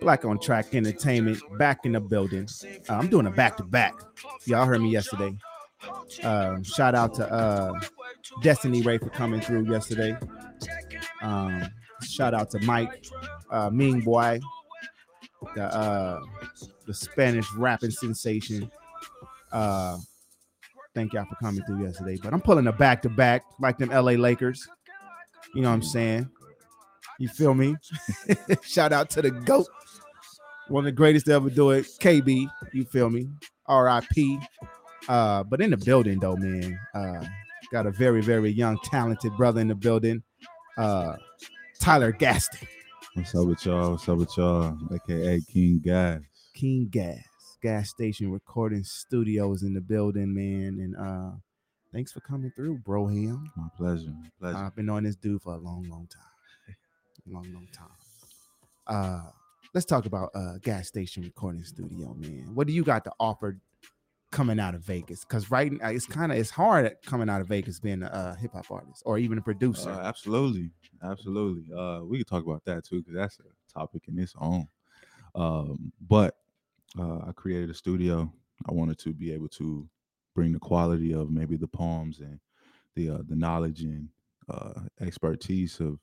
Black on Track Entertainment back in the building. Uh, I'm doing a back to back. Y'all heard me yesterday. Um, shout out to uh, Destiny Ray for coming through yesterday. Um, shout out to Mike, uh, Ming Boy, the uh, the Spanish rapping sensation. Uh, thank y'all for coming through yesterday. But I'm pulling a back to back like them LA Lakers. You know what I'm saying? You feel me? Shout out to the GOAT, one of the greatest to ever do it, KB. You feel me? RIP. Uh, but in the building though, man. Uh, got a very, very young, talented brother in the building. Uh, Tyler Gaston. What's up with y'all? What's up with y'all? AKA King Gas. King Gas gas station recording studios in the building, man. And uh thanks for coming through, bro. Him. My pleasure. My pleasure. I've been on this dude for a long, long time. long, long time. Uh let's talk about uh gas station recording studio, man. What do you got to offer coming out of Vegas? Because right now it's kind of it's hard coming out of Vegas being a hip hop artist or even a producer. Uh, absolutely, absolutely. Uh, we could talk about that too because that's a topic in its own. Um, but uh, I created a studio. I wanted to be able to bring the quality of maybe the poems and the uh, the knowledge and uh, expertise of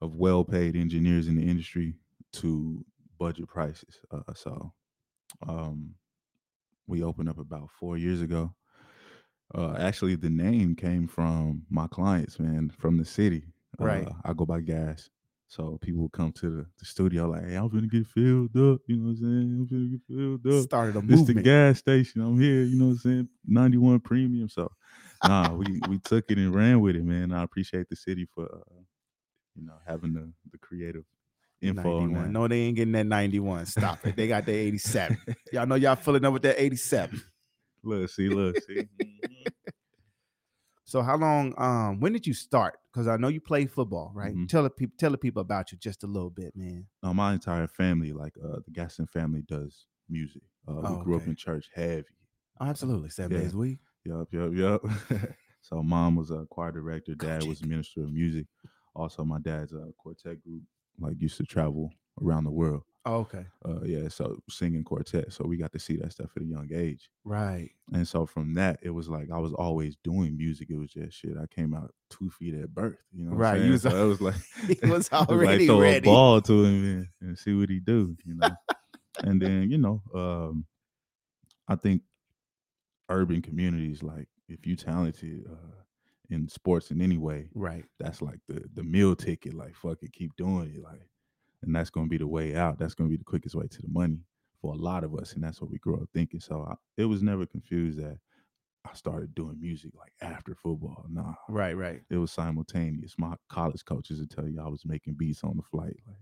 of well paid engineers in the industry to budget prices. Uh, so um, we opened up about four years ago. Uh, actually, the name came from my clients, man, from the city. Right. Uh, I go by Gas. So people would come to the, the studio like, hey, I'm gonna get filled up. You know what I'm saying? I'm gonna get filled up. Started a This the gas station. I'm here. You know what I'm saying? 91 premium. So nah, we we took it and ran with it, man. I appreciate the city for uh, you know having the the creative info 91. that. No, they ain't getting that 91. Stop it. They got their 87. y'all know y'all filling up with that 87. Look, see, look, see. So how long um when did you start? Because I know you play football, right? Mhm. Tell the people tell the people about you just a little bit, man. No, my entire family, like uh, the Gaston family, does music. Uh, Oh, we grew up in church heavy. Oh, absolutely. Seven Yeah. days a week. Yup, yup, yup. so mom was a choir director. Dad was a minister of music. Also, my dad's a quartet group. Like used to travel around the world. Oh, okay. Uh, yeah, so singing quartet. So we got to see that stuff at a young age. Right. And so from that, it was like I was always doing music. It was just shit. I came out two feet at birth. You know, Right, you was so it was like He was already like throw ready. a ball to him and, and see what he do. You know, and then you know, um, I think urban communities like if you talented uh, in sports in any way, Right. that's like the the meal ticket. Like fuck it, keep doing it. Like, and that's gonna be the way out. That's gonna be the quickest way to the money for a lot of us, and that's what we grew up thinking. So I, it was never confused that I started doing music like after football. Nah, Right. Right. it was simultaneous. My college coaches would tell you I was making beats on the flight, like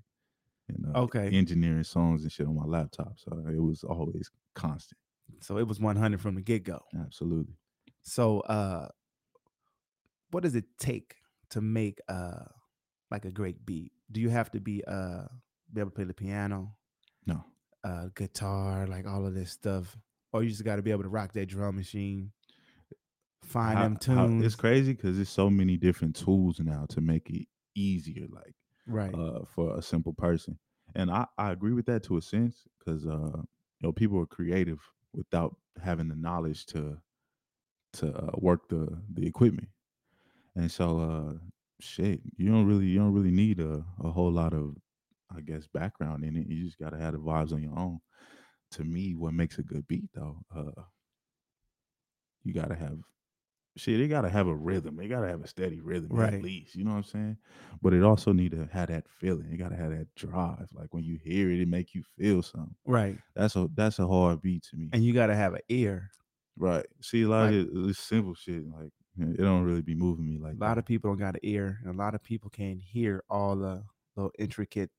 and uh, Okay. engineering songs and shit on my laptop. So it was always constant. So it was 100 from the get go. Absolutely. So uh what does it take to make uh like a great beat? Do you have to be uh be able to play the piano, No, uh guitar, like all of this stuff? Or you just got to be able to rock that drum machine, find How- them how- it's crazy because there's so many different tools now to make it easier. Like right. uh, for a simple person. And I, I agree with that to a sense because uh, you know people are creative without having the knowledge to to uh, work the the equipment. And so uh, shit, you don't really you don't really need a, a whole lot of I guess background in it. You just gotta have the vibes on your own. To me, what makes a good beat though, uh, you gotta have shit, it gotta have a rhythm. It gotta have a steady rhythm Right. at least. You know what I'm saying? But it also need to have that feeling. It gotta have that drive. Like when you hear it, it make you feel something. right. That's a that's a hard beat to me. And you got to have an ear. right. See, a lot like- of it's simple shit. Like it don't really be moving me like A lot that. of people don't got an ear, and a lot of people can't hear all the little intricate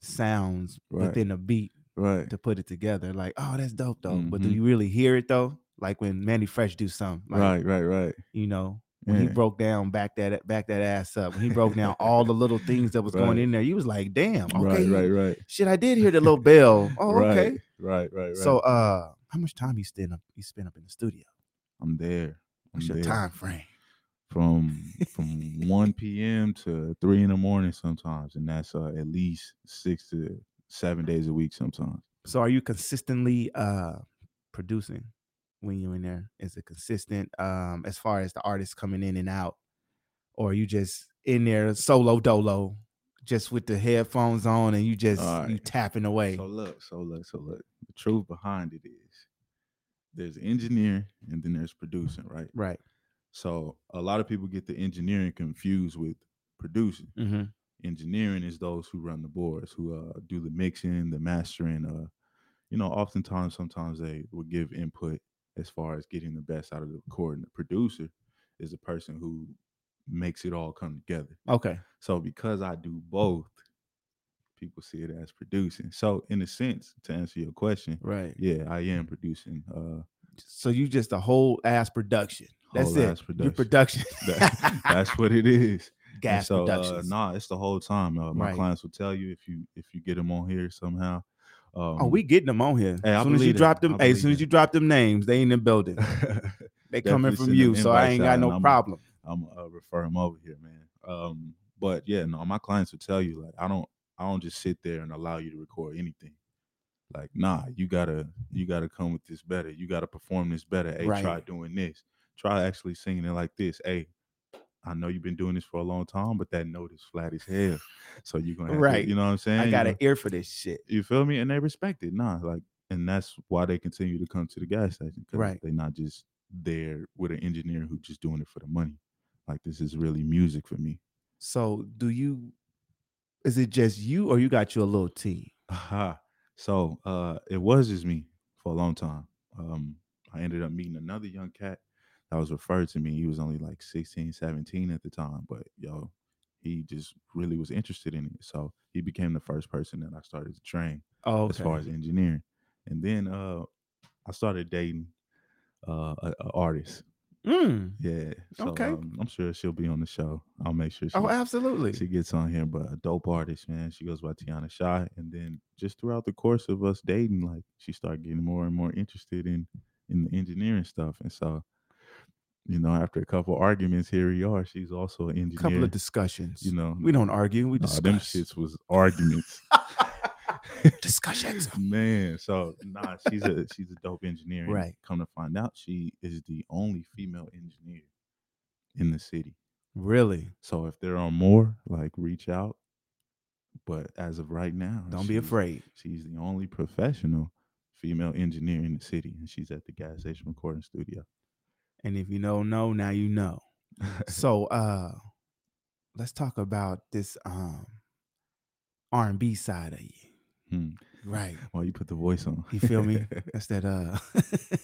sounds Right. within a beat right. to put it together. Like, oh, that's dope though. But do Mhm. you really hear it though? Like when Mannie Fresh do something, like, right, right, right. You know, when he broke down, back that back that ass up. When he broke down all the little things that was going in there, you was like, damn, okay, Right, right, right. shit, I did hear the little bell. Oh, right, okay. Right, right, right. So, uh, how much time you spend up? You spend up in the studio? I'm there. I'm What's your there. time frame? from from 1 p.m. to 3 in the morning sometimes, and that's uh, at least six to seven days a week sometimes. So are you consistently uh producing when you're in there? Is it consistent um as far as the artists coming in and out? Or are you just in there solo dolo, just with the headphones on and you just you tapping away? So look, so look, so look. The truth behind it is there's engineer and then there's producing, right? right. So a lot of people get the engineering confused with producing. Mm-hmm. engineering is those who run the boards, who uh, do the mixing, the mastering. Uh, you know, oftentimes, sometimes they will give input as far as getting the best out of the recording. The producer is the person who makes it all come together. Okay. So because I do both, people see it as producing. So in a sense, to answer your question, Right. yeah, I am producing. Uh, So you just a whole ass production. That's whole it. ass You production. That- that's what it is. Gas so, uh, nah, it's the whole time. Uh, my Right. clients will tell you if you if you get them on here somehow. Um, oh, we getting them on here. Hey, as soon as you that. drop them, hey, as soon as you drop them names, they ain't in the building. They coming from you, so I ain't got no I'm- problem. I'm uh, refer them over here, man. Um, but yeah, no, my clients will tell you like I don't I don't just sit there and allow you to record anything. Like, nah, you gotta you gotta come with this better. You gotta perform this better. Hey, try Right. doing this. Try actually singing it like this. Hey, I know you've been doing this for a long time, but that note is flat as hell. So you're gonna have to- Right. you know what I'm saying? I You got know? an ear for this shit. You feel me? And they respect it. Nah, like, and that's why they continue to come to the gas station. Right. They're not just there with an engineer who just doing it for the money. Like this is really music for me. So do you? Is it just you, or you got you a little team? Aha. So uh it was just me for a long time. Um I ended up meeting another young cat that was referred to me. He was only like 16, 17 at the time, but yo, he just really was interested in it. So he became the first person that I started to train. Oh, as far as engineering. And then uh I started dating uh a, a artist. Mm. Yeah. So Okay. um, I'm sure she'll be on the show. I'll make sure she oh, absolutely. she gets on here, but a dope artist, man. She goes by Tiana Shy. And then just throughout the course of us dating, like she started getting more and more interested in in the engineering stuff. And so, you know, after a couple arguments, here we are. She's also an A engineer. couple of discussions. you know, we don't argue. We discuss. them shits was arguments. Discussions. Man, so nah, she's a she's a dope engineer. and Right. Come to find out, she is the only female engineer in the city. Really? So if there are more, like reach out. But as of right now, Don't be she's- afraid. She's the only professional female engineer in the city, and she's at the gas station recording studio. And if you don't know, now you know. so uh let's talk about this um R&B side of you. Hmm. Right. Well, you put the voice on. You feel me? That's that uh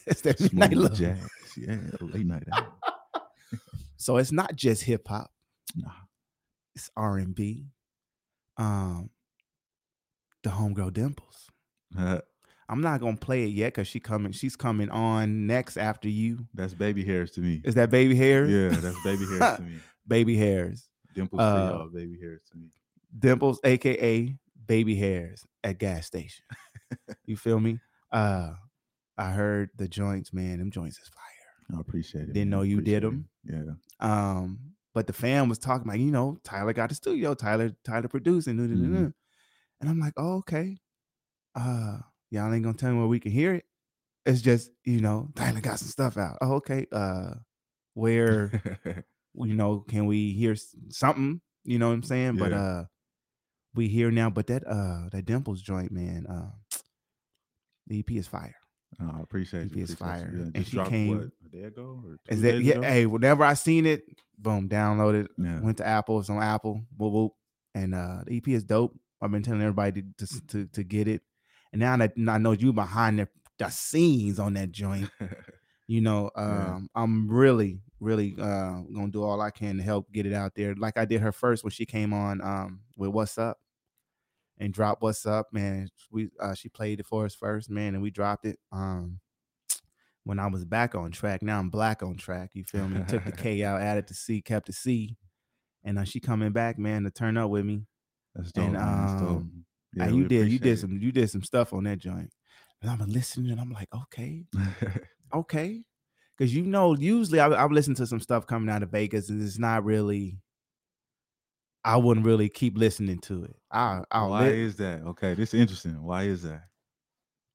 that's that Smooth midnight love. jazz. Yeah, late night. So it's not just hip hop, Nah. it's R&B. Um the homegirl Dimples. I'm not gonna play it yet because she coming. She's coming on next after you. that's baby hairs to me. Is that baby hairs? Yeah, that's baby hairs to me. baby hairs. Dimples Uh, for y'all, baby hairs to me. Dimples, aka baby hairs at gas station. you feel me? Uh I heard the joints, man. Them joints is fire. I appreciate it. Didn't man. know you did them. it. Yeah. Um, but the fam was talking like, you know, Tyler got the studio, Tyler, Tyler producing, Mhm. and I'm like, oh, okay. Uh, y'all ain't gonna tell me where we can hear it. It's just, you know, Tyler got some stuff out. Oh, okay. Uh, where you know, can we hear something? You know what I'm saying? But uh, we here now. But that uh, that Dimples joint, man. Uh, the EP is fire. Oh, I appreciate it. EP you. is you. fire. Yeah, And she came- what, a day ago or Is that yeah? ago? Hey, whenever I seen it, boom, downloaded. Yeah. went to Apple. It's on Apple. Whoop, whoop. And uh, the EP is dope. I've been telling everybody to to, to, to get it. And now that I know you behind the, the scenes on that joint, you know, Yeah. um, I'm really, really uh, gonna do all I can to help get it out there. Like I did her first when she came on um, with What's Up and dropped What's Up, man. We uh, she played it for us first, man, and we dropped it. Um, when I was back on track, now I'm black on track. You feel me? Took the K out, added the C, kept the C, and uh, she coming back, man, to turn up with me. That's dope. and, man. That's dope. um, Yeah, and you did, you did some, you did some stuff on that joint. And I'm listening, and I'm like, okay, okay, because you know, usually I, I've listened to some stuff coming out of Vegas, and it's not really. I wouldn't really keep listening to it. I, I'll Why li- is that? Okay, this is interesting. Why is that?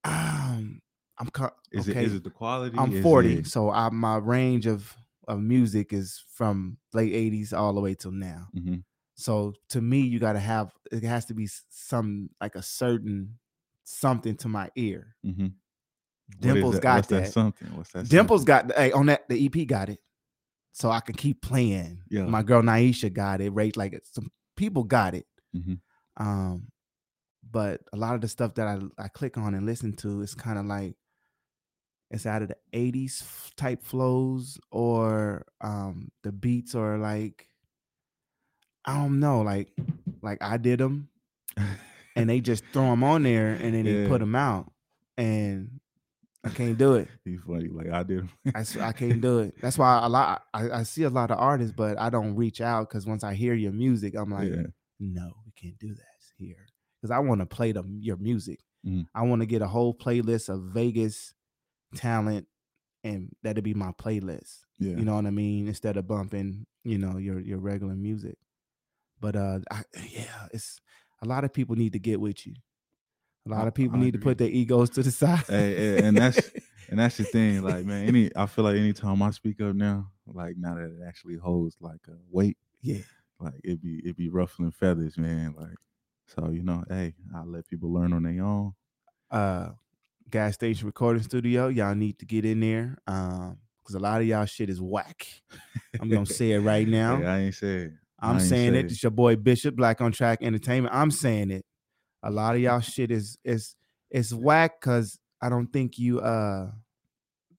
um, I'm co- Is okay. it is it the quality? I'm Is 40, it- so I, my range of of music is from late 80s all the way till now. Mhm. So to me, you got to have it has to be some like a certain something to my ear. Mhm. Is Dimples that? got What's that. that something? What's that? Dimples something? got hey, on that the EP got it, so I can keep playing. Yeah. my girl Naisha got it. Right, like some people got it. Mhm. Um, but a lot of the stuff that I I click on and listen to is kind of like it's out of the '80s type flows, or um the beats are like I don't know, like like I did them, and they just throw them on there and then they put them out, and I can't do it. He's funny, like I did. I can't do it. That's why a lot I, I see a lot of artists, but I don't reach out because once I hear your music, I'm like, yeah. no, we can't do that here because I want to play the your music. Mhm. I want to get a whole playlist of Vegas talent, and that'll be my playlist. Yeah. You know what I mean? Instead of bumping, you know, your your regular music. But uh, I, yeah, it's a lot of people need to get with you. A lot of people I need to put their egos to the side. Hey, hey, and that's and that's the thing. Like, man, any I feel like anytime I speak up now, like now that it actually holds like a weight, yeah. like it be it be ruffling feathers, man. Like, so you know, hey, I let people learn on their own. uh gas station recording studio y'all need to get in there um because a lot of y'all shit is whack i'm gonna say it right now Hey, I ain't said. i'm I ain't saying it it's your boy bishop black on track entertainment i'm saying it a lot of y'all shit is is is whack because i don't think you uh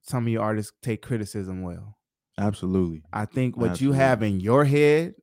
some of your artists take criticism well Absolutely. i think what you have in your head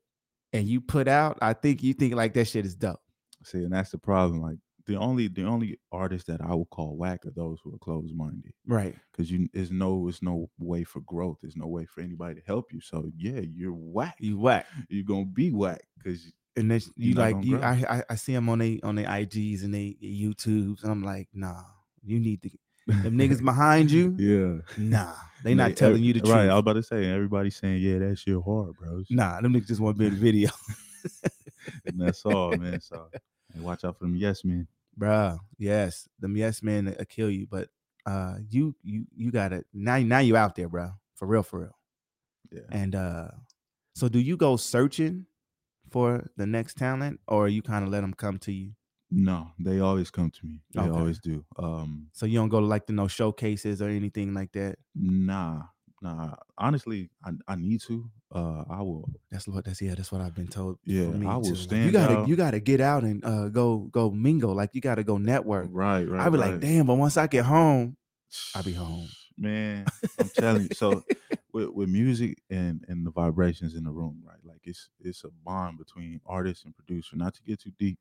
and you put out i think you think like that shit is dope See, and that's the problem. Like the only the only artists that I would call whack are those who are closed minded. right Because you there's no there's no way for growth. There's no way for anybody to help you. So yeah, you're whack. you whack You're gonna be whack because and then you like you grow. I, I I see them on they on their IGs and they YouTubes and I'm like nah you need to them niggas behind you yeah. nah they not telling you the truth Right. I was about to say, everybody's saying, yeah, that shit hard, bro. nah them niggas just want to be in the video And that's all, man. So and watch out for them yes men. bruh yes them yes men will kill you but uh you you you gotta now now you out there bro for real for real Yeah. and uh so do you go searching for the next talent or you kind of let them come to you No, they always come to me. They Okay. always do. Um, so you don't go to like the no showcases or anything like that nah, nah. Honestly, I, I need to. Uh, I will. That's what that's yeah, that's what I've been told. Yeah, me I will too. Like, you gotta out. you gotta get out and uh go go mingle. Like you gotta go network. Right, right. I be like, damn, but once I get home, I be home. Man, I'm telling you. So with, with music and and the vibrations in the room, right? Like it's it's a bond between artist and producer. Not to get too deep,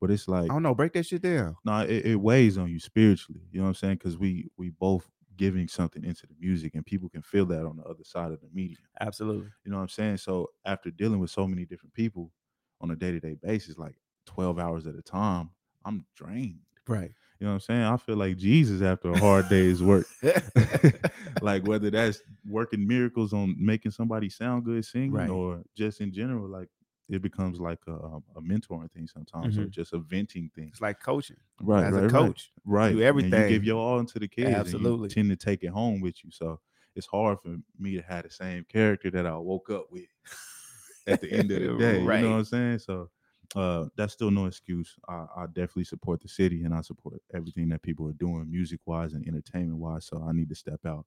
but it's like I don't know, break that shit down. no, it, it weighs on you spiritually. You know what I'm saying? Because we we both giving something into the music, and people can feel that on the other side of the medium. Absolutely. You know what I'm saying? So after dealing with so many different people on a day to day basis, like 12 hours at a time, I'm drained. Right. You know what I'm saying? I feel like Jesus after a hard day's work. like whether that's working miracles on making somebody sound good singing Right. or just in general, like it becomes like a, a mentoring thing sometimes or Mhm. just a venting thing. it's like coaching. Right, As right, a right. coach. Right. do And you everything. give your all into the kids. and you Absolutely. tend to take it home with you. So it's hard for me to have the same character that I woke up with at the end of the day. You know what I'm saying? So uh that's still no excuse. I, I definitely support the city and I support everything that people are doing music wise and entertainment wise. So I need to step out.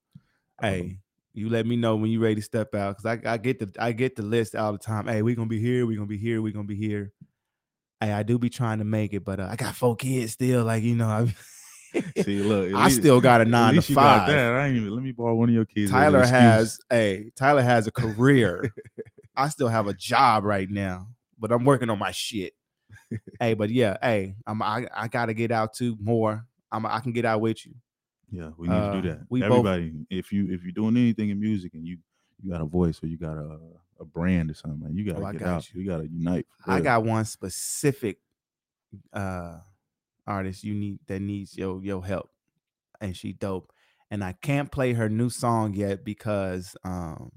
Um, Hey, you let me know when you ready to step out because I, I get the I get the list all the time. Hey, we gonna be here, we gonna be here, we gonna be here. Hey, I do be trying to make it, but uh, I got four kids still. Like you know, I, See, look, I least- still got a nine to least you got five. that. I ain't even let me borrow one of your kids. Tyler has hey, Tyler has a career. I still have a job right now, but I'm working on my shit. hey, but yeah, hey, I'm I, I gotta get out too more. I'm I can get out with you. Yeah, we need to Uh, do that. we both- Everybody, if you if you're doing anything in music and you you got a voice or you got a a brand or something, man, you gotta Oh, get got out. You. gotta unite. I got one specific uh artist you need that needs your your help, and she dope. and I can't play her new song yet because um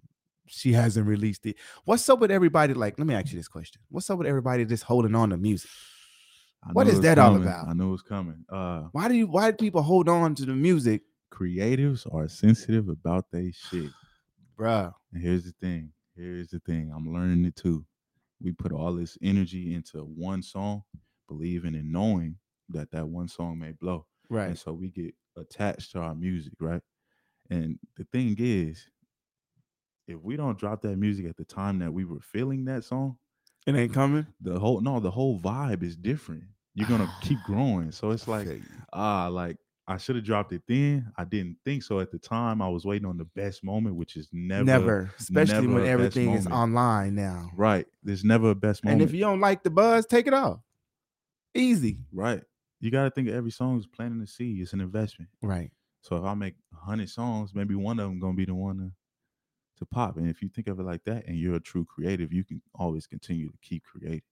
she hasn't released it. What's up with everybody? Like, let me ask you this question: What's up with everybody just holding on to music? What is What knew is it was that all about? I know it's coming. Uh, Why do you? Why do people hold on to the music, creatives are sensitive about their shit. bruh? And here's the thing. Here's the thing. I'm learning it too. We put all this energy into one song, believing and knowing that that one song may blow. Right. And so we get attached to our music, right? And the thing is, if we don't drop that music at the time that we were feeling that song, It ain't coming. the whole no, the whole vibe is different. You're gonna keep growing. So it's like, ah, like I should have dropped it then. I didn't think so at the time. I was waiting on the best moment, which is never, never, especially never when everything is online now. right. There's never a best moment. And if you don't like the buzz, take it off. Easy. right. You got to think of every song is planting a seed. It's an investment. Right. So if I make hundred songs, maybe one of them gonna be the one to, pop. And if you think of it like that, and you're a true creative, you can always continue to keep creating.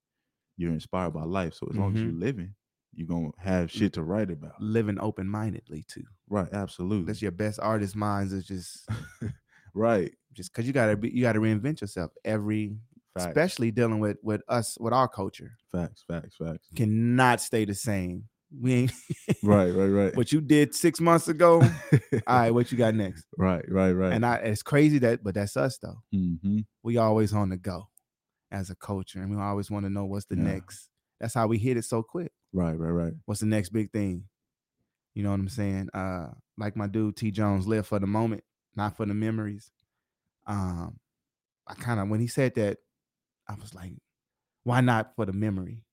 You're inspired by life, so as long as Mhm. you're living, you're gonna have shit to write about. Living open mindedly too. Right, absolutely. That's your best artist minds is just right. just because you gotta be you gotta reinvent yourself every Facts, especially dealing with with us with our culture facts, facts, facts. cannot stay the same. We ain't right, right, right. what you did six months ago. All right, what you got next? right, right, right. And I it's crazy that but that's us though. hmm We always on the go as a culture, and we always want to know what's the Yeah. next. That's how we hit it so quick. Right, right, right. What's the next big thing? You know what I'm saying? Uh, like my dude T Jones, live for the moment, not for the memories. Um, I kind of when he said that, I was like, why not for the memory?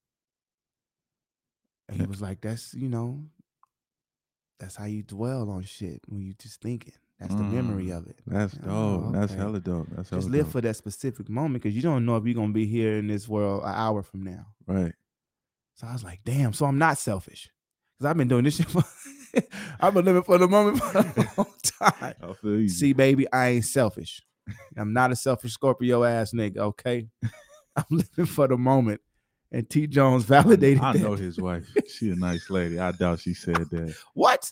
And he was like, that's you know, that's how you dwell on shit when you just thinking. That's the memory Mm, of it. That's Oh, dope. That's okay. hella dope. That's hella Just live dope. for that specific moment because you don't know if you're gonna be here in this world an hour from now. right. So I was like, damn, so I'm not selfish. Because I've been doing this shit for I've been living for the moment for a long time. I feel you. See, baby, I ain't selfish. I'm not a selfish Scorpio ass nigga, okay? I'm living for the moment. And T Jones validated I that. know his wife. She a nice lady. I doubt she said that. What?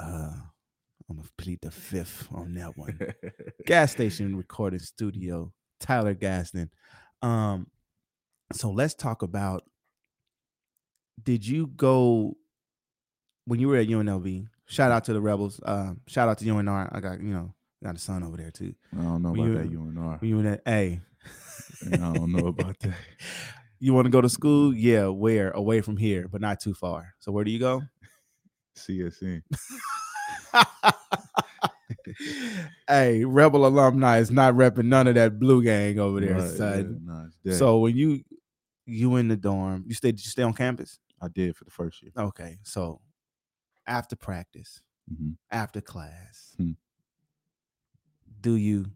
Uh I'm gonna plead the fifth on that one. gas station recording studio, Tyler Gaston. Um, so let's talk about did you go when you were at UNLV? Shout out to the rebels. Um, shout out to UNR. I got, you know, got a son over there too. I don't know When about you- that UNR. When you in that hey. I don't know about that. You want to go to school? Yeah, where? Away from here, but not too far. So where do you go? CSN. hey, Rebel alumni is not repping none of that blue gang over there, son. yeah, it's. So when you you in the dorm, you stay did you stay on campus? I did for the first year. Okay, so after practice, Mhm. after class, Hmm. do you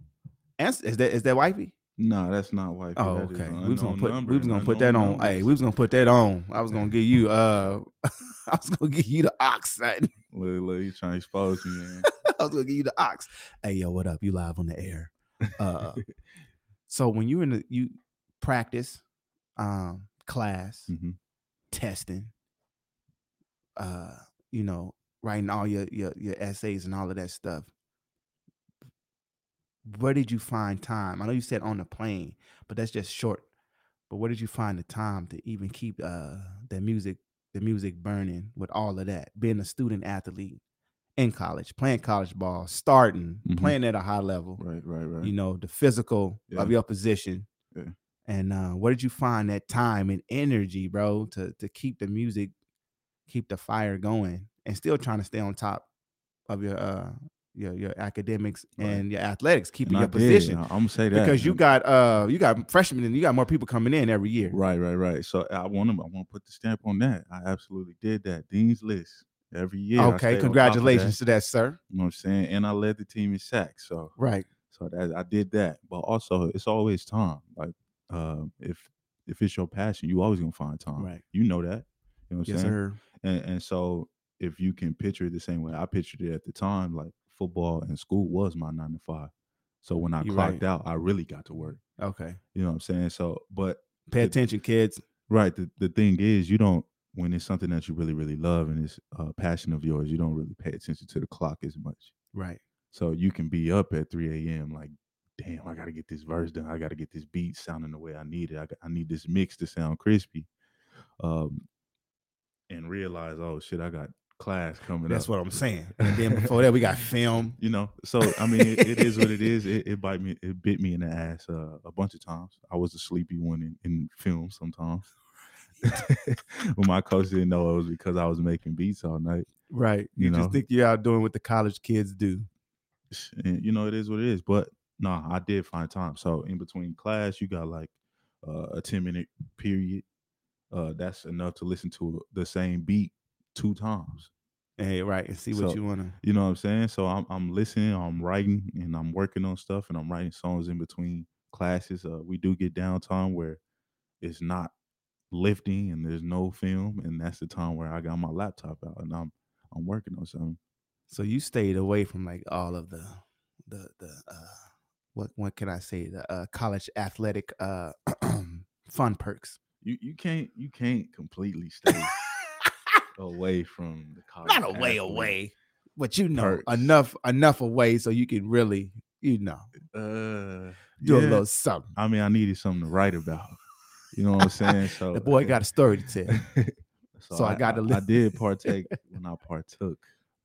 answer? Is that is that wifey? No, that's not white. Oh, That okay. We was gonna put number we was gonna put that on. Hey, we was gonna put that on. I was gonna give you uh, I was gonna give you the ox. son. Look, look, you trying to expose me, man. I was gonna give you the ox. Hey, yo, what up? You live on the air. Uh, so when you in the you practice, um, class, Mhm. testing, uh, you know, writing all your your your essays and all of that stuff. Where did you find time? I know you said on the plane, but that's just short. But where did you find the time to even keep uh the music, the music burning with all of that? Being a student athlete in college, playing college ball, starting, Mhm. playing at a high level Right, right, right. you know the physical Yeah. of your position Yeah. and uh where did you find that time and energy bro to to keep the music keep the fire going and still trying to stay on top of your uh your your academics Right. and your athletics keeping And your did. position I'm gonna say that because you got uh you got freshmen and you got more people coming in every year Right, right, right. So I want to, I want to put the stamp on that. I absolutely did that. Dean's list every year. I stayed on top okay congratulations that, to that sir you know what I'm saying? And I led the team in sacks. So, right so that I did that. But also, it's always time. Like, uh, if if it's your passion, you always gonna find time. right You know that. You know what I'm yes saying? sir And and so if you can picture it the same way I pictured it at the time, like football and school was my nine to five. So when I You clocked right. out, I really got to work. okay You know what I'm saying? So, but pay The- attention kids Right. The the thing is, you don't when it's something that you really really love and it's a passion of yours, you don't really pay attention to the clock as much. Right. So you can be up at 3 a.m. like, damn, I gotta get this verse done. I gotta get this beat sounding the way I need it. I, got- I need this mix to sound crispy. Um, and realize, oh shit, I got class coming That's up. what I'm saying. And then before that, we got film. you know. So I mean, it, it is what it is. It, it bite me, it bit me in the ass uh, a bunch of times. I was a sleepy one in, in film sometimes. when my coach didn't know it was because I was making beats all night. Right. You, You just know. think you're out doing what the college kids do. and you know it is what it is but no i did find time so in between class you got like uh, a 10 minute period uh that's enough to listen to the same beat two times Hey, right. And see what So- you want to. you know what i'm saying so i'm, I'm listening i'm writing and i'm working on stuff and i'm writing songs in between classes uh we do get downtime where it's not lifting and there's no film and that's the time where i got my laptop out and i'm i'm working on something So you stayed away from like all of the, the, the, uh, what, what can I say? The uh, college athletic uh, fun perks. you you can't you can't completely stay away from the college. Not away, away, but you know, perks. enough, enough away so you can really, you know, Uh, do a little something. I mean, I needed something to write about. You know what I'm saying? So The boy got a story to tell. so I got to I, li- did partake when I partook.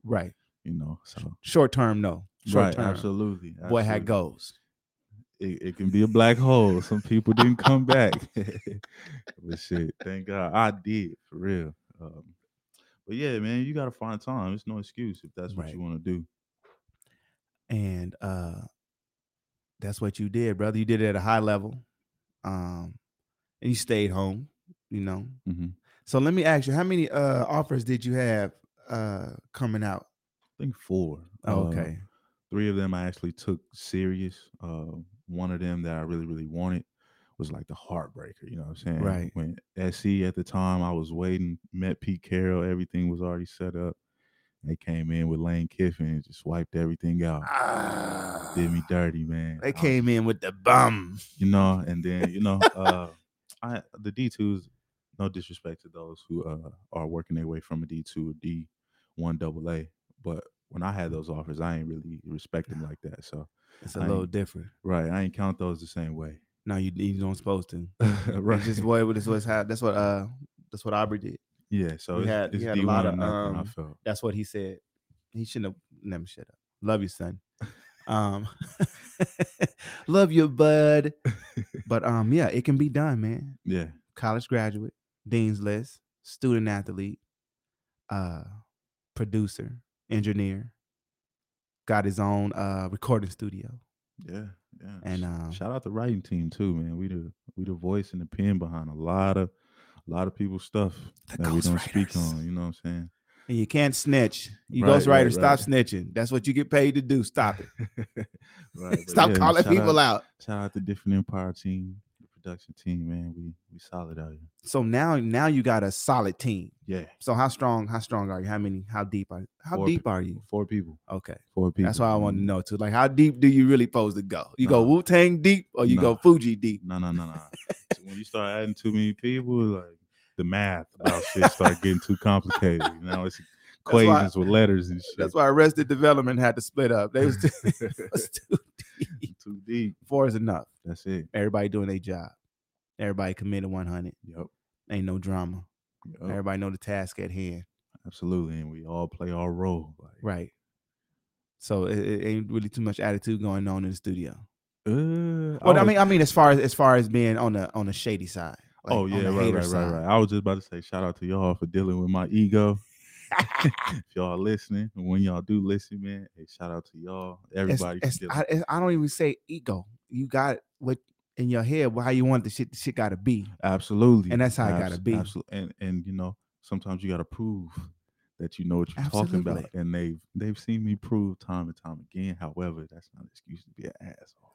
Right. You know, so Short term, no. Short right, term. absolutely. Boy had goals. It, it can be a black hole. Some people didn't come back, but shit, thank God I did for real. Um, but yeah, man, you got to find time. It's no excuse if that's what Right. you want to do. and uh that's what you did brother you did it at a high level um and you stayed home you know hmm so let me ask you how many uh offers did you have uh coming out I think four. oh, Uh, okay three of them I actually took serious. Uh, one of them that I really, really wanted was like the heartbreaker. You know what I'm saying? Right. When SC at the time, I was waiting, met Pete Carroll, everything was already set up. They came in with Lane Kiffin and just wiped everything out. Ah, Did me dirty, man. they was- came in with the bum you know, and then you know, uh, I the D twos. No disrespect to those who uh, are working their way from a D two or D one double A, but when I had those offers, I ain't really respect them like that. So it's a I little different right, I ain't count those the same way. No you, you don't supposed to right, right just boy that's what's how that's what uh that's what aubrey did. Yeah. So we it's, had- we it's had a D1 lot of, nothing, I um, felt. that's what he said. He shouldn't have never shut up. Love you son. Um love you bud. But um yeah it can be done man. Yeah, college graduate dean's list student athlete uh producer engineer got his own uh recording studio. Yeah, yeah. and um shout out the writing team too, man. We the we the voice and the pen behind a lot of a lot of people's stuff that we don't speak on. You know what I'm saying? and you can't snitch you Right, ghostwriter right, stop right. snitching that's what you get paid to do stop it right. stop yeah, calling people out, out Shout out the different Empire team, production team, man. We we solid out here. so now now you got a solid team Yeah, so how strong how strong are you how many how deep are how Four deep pe- are you four people. okay Four people. that's why i want to Mm. know too like how deep do you really pose to go you go wu-tang deep or you go fuji deep No, no, no, no. When you start adding too many people, like the math about shit start getting too complicated. You know, it's why- equations with letters and shit. That's why Arrested Development had to split up. They was too, too deep. Four is enough. That's it. Everybody doing their job. Everybody committed 100. Yep. Ain't no drama. yep. Everybody know the task at hand. Absolutely. And we all play our role. Like, Right. So it, it ain't really too much attitude going on in the studio. Uh, Well, I, was- mean, I mean, as far as as far as being on the on the shady side. like, oh yeah, right, right, right, right. I was just about to say shout out to y'all for dealing with my ego. if y'all listening, and when y'all do listen, man, hey, shout out to y'all. Everybody. for it's- I, it's- I don't even say ego. You got what in your head, how you want the shit, the shit got to be. Absolutely. And that's how it gotta be. Absolutely. And and you know, sometimes you gotta prove that you know what you're talking about. And they've they've seen me prove time and time again. However, that's not an excuse to be an asshole.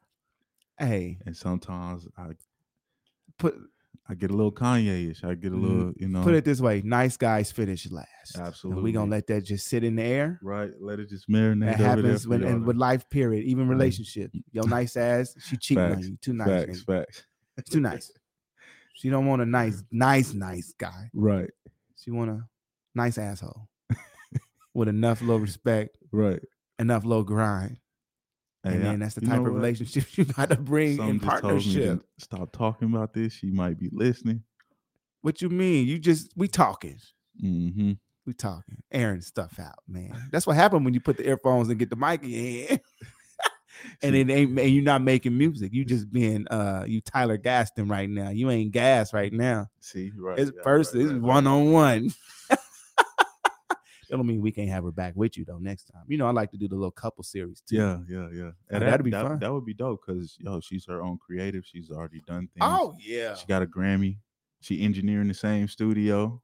Hey, And sometimes I put I get a little Kanye-ish. I get a Mhm. little, you know, put it this way: nice guys finish last. And we Absolutely. gonna let that just sit in the air. right. Let it just marinate. That over there happens when and with life. Period. Even relationship. Your nice ass, she cheating on you. Too nice. facts, nigga. facts. Too nice. She don't want a nice, nice, nice guy. Right. She want a nice asshole with enough low respect, Right. enough low grind. And then that's the type of relationship you got to bring Something in just told me to partnership. Stop talking about this. She might be listening. What you mean? You just we talking. Mm-hmm. We talking, airing stuff out, man. That's what happened when you put the earphones and get the mic in, your hand. and it ain't and you're not making music. You just being uh you Tyler Gaston right now. You ain't gas right now. See, right. It's yeah, person, right, it's one on one. That don't mean we can't have her back with you though next time. You know, I like to do the little couple series too. Yeah, yeah, yeah. And that'd be that, fun. That would be dope because yo, she's her own creative. She's already done things. Oh yeah. She got a Grammy. She engineer in the same studio.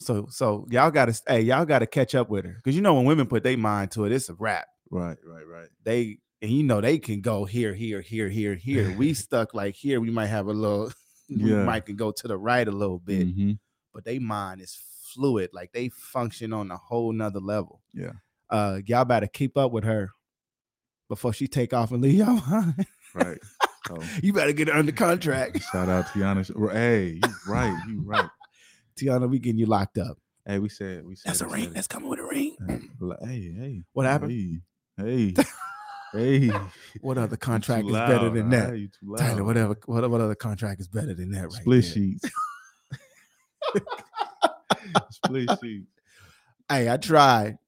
So so y'all gotta hey, y'all gotta catch up with her. Cause you know when women put their mind to it, it's a wrap. Right, right, right. They and you know they can go here, here, here, here, here. We stuck like here. We might have a little we Yeah. might can go to the right a little bit, Mhm. but they mind is fluid. Like they function on a whole nother level. Yeah. Uh y'all better keep up with her before she take off and leave y'all behind. Right. So you better get her under contract. shout out Tiana. Hey, you right, you right. Tiana, we getting you locked up. Hey, we said we said That's a ring. That's coming with a ring. Hey, hey. What happened? Hey, hey. hey. What other contract is better than that? You. Tyler, whatever, what, what other contract is better than that right Split there? sheets. Split sheets. Hey, I tried.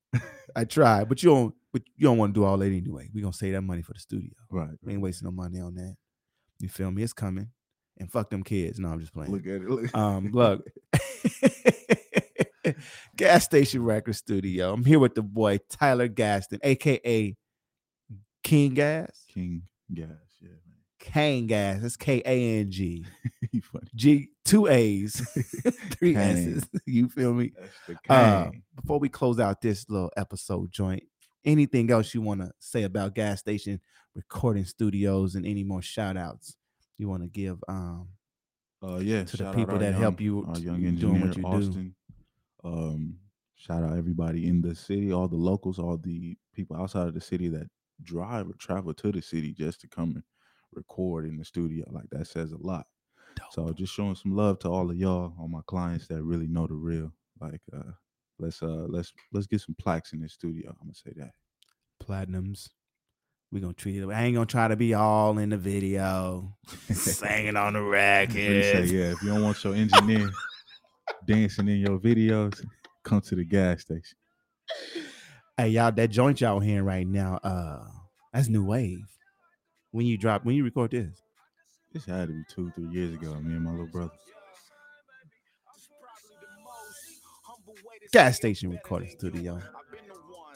I tried, but you don't but you don't want to do all that anyway. We're gonna save that money for the studio. Right. We ain't wasting no money on that. You feel me? It's coming. And fuck them kids. No, I'm just playing. Look at it. Look. Um, look. Gas Station Record Studio. I'm here with the boy Tyler Gaston, aka King Gas. King gas. Kang Gas. That's K A N G. G two A's, three Kang. S's. You feel me? Uh, before we close out this little episode joint, anything else you want to say about gas station recording studios and any more shout outs you want to give um Uh, yeah. to the people that help you doing what you do. Austin. Um, shout out everybody in the city, all the locals, all the people outside of the city that drive or travel to the city just to come and record in the studio. Like that says a lot. So just showing some love to all of y'all, all my clients that really know the real. Like, uh, let's uh, let's let's get some plaques in this studio. I'm gonna say that. platinums we gonna treat it i ain't gonna try to be all in the video singing on the record yeah, if you don't want your engineer dancing in your videos, come to the gas station. hey y'all that joint y'all hearing right now uh that's new wave when you drop when you record this This had to be two, three years ago. Me and my little brother. gas station recording studio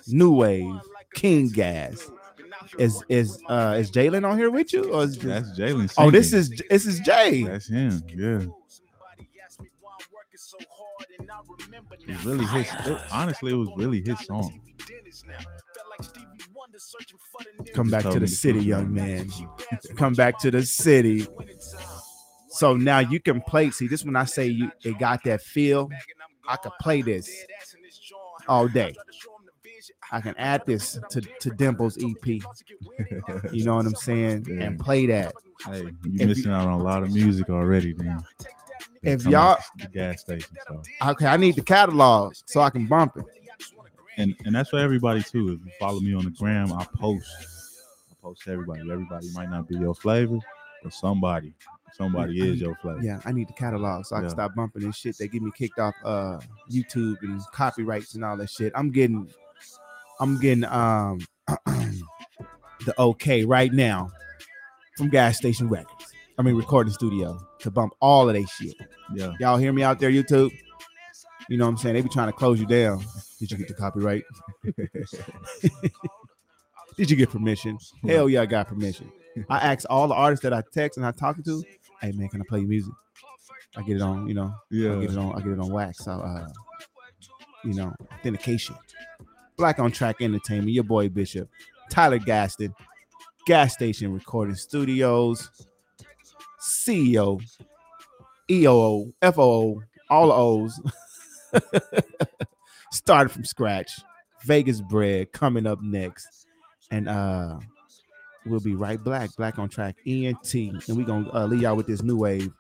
new wave king gas is is uh is jalen on here with you or is just, That's Jalen. oh this is this is jay that's him. Yeah, it really his. It, honestly, it was really his song. Come back to the city young man come back to the city so now you can play see this when i say you it got that feel i could play this all day i can add this to, to dimple's ep you know what i'm saying Yeah. and play that Hey, If you missing out on a lot of music already. man. If y'all- out to the gas station. So, okay i need the catalog so i can bump it and and that's for everybody too. If you follow me on the gram, I post. I post everybody. Everybody might not be your flavor, but somebody, somebody is your flavor. yeah i need the catalog so i can stop bumping this shit they get me kicked off uh youtube and copyrights and all that shit i'm getting i'm getting um the okay right now from gas station records i mean recording studio to bump all of that shit Yeah. y'all hear me out there youtube you know what i'm saying they be trying to close you down did you get the copyright did you get permission hell yeah i got permission i asked all the artists that i text and i talking to hey man can i play your music i get it on you know yeah, I get it on. I get it on wax. So, uh, you know, authentication. Black on Track Entertainment. Your boy Bishop, Tyler Gaston, Gas Station Recording Studios, CEO, EOO, FOO, all the O's. Started from scratch. Vegas bread coming up next, and uh, we'll be right back. Black on Track ENT, and we're gonna uh, leave y'all with this new wave.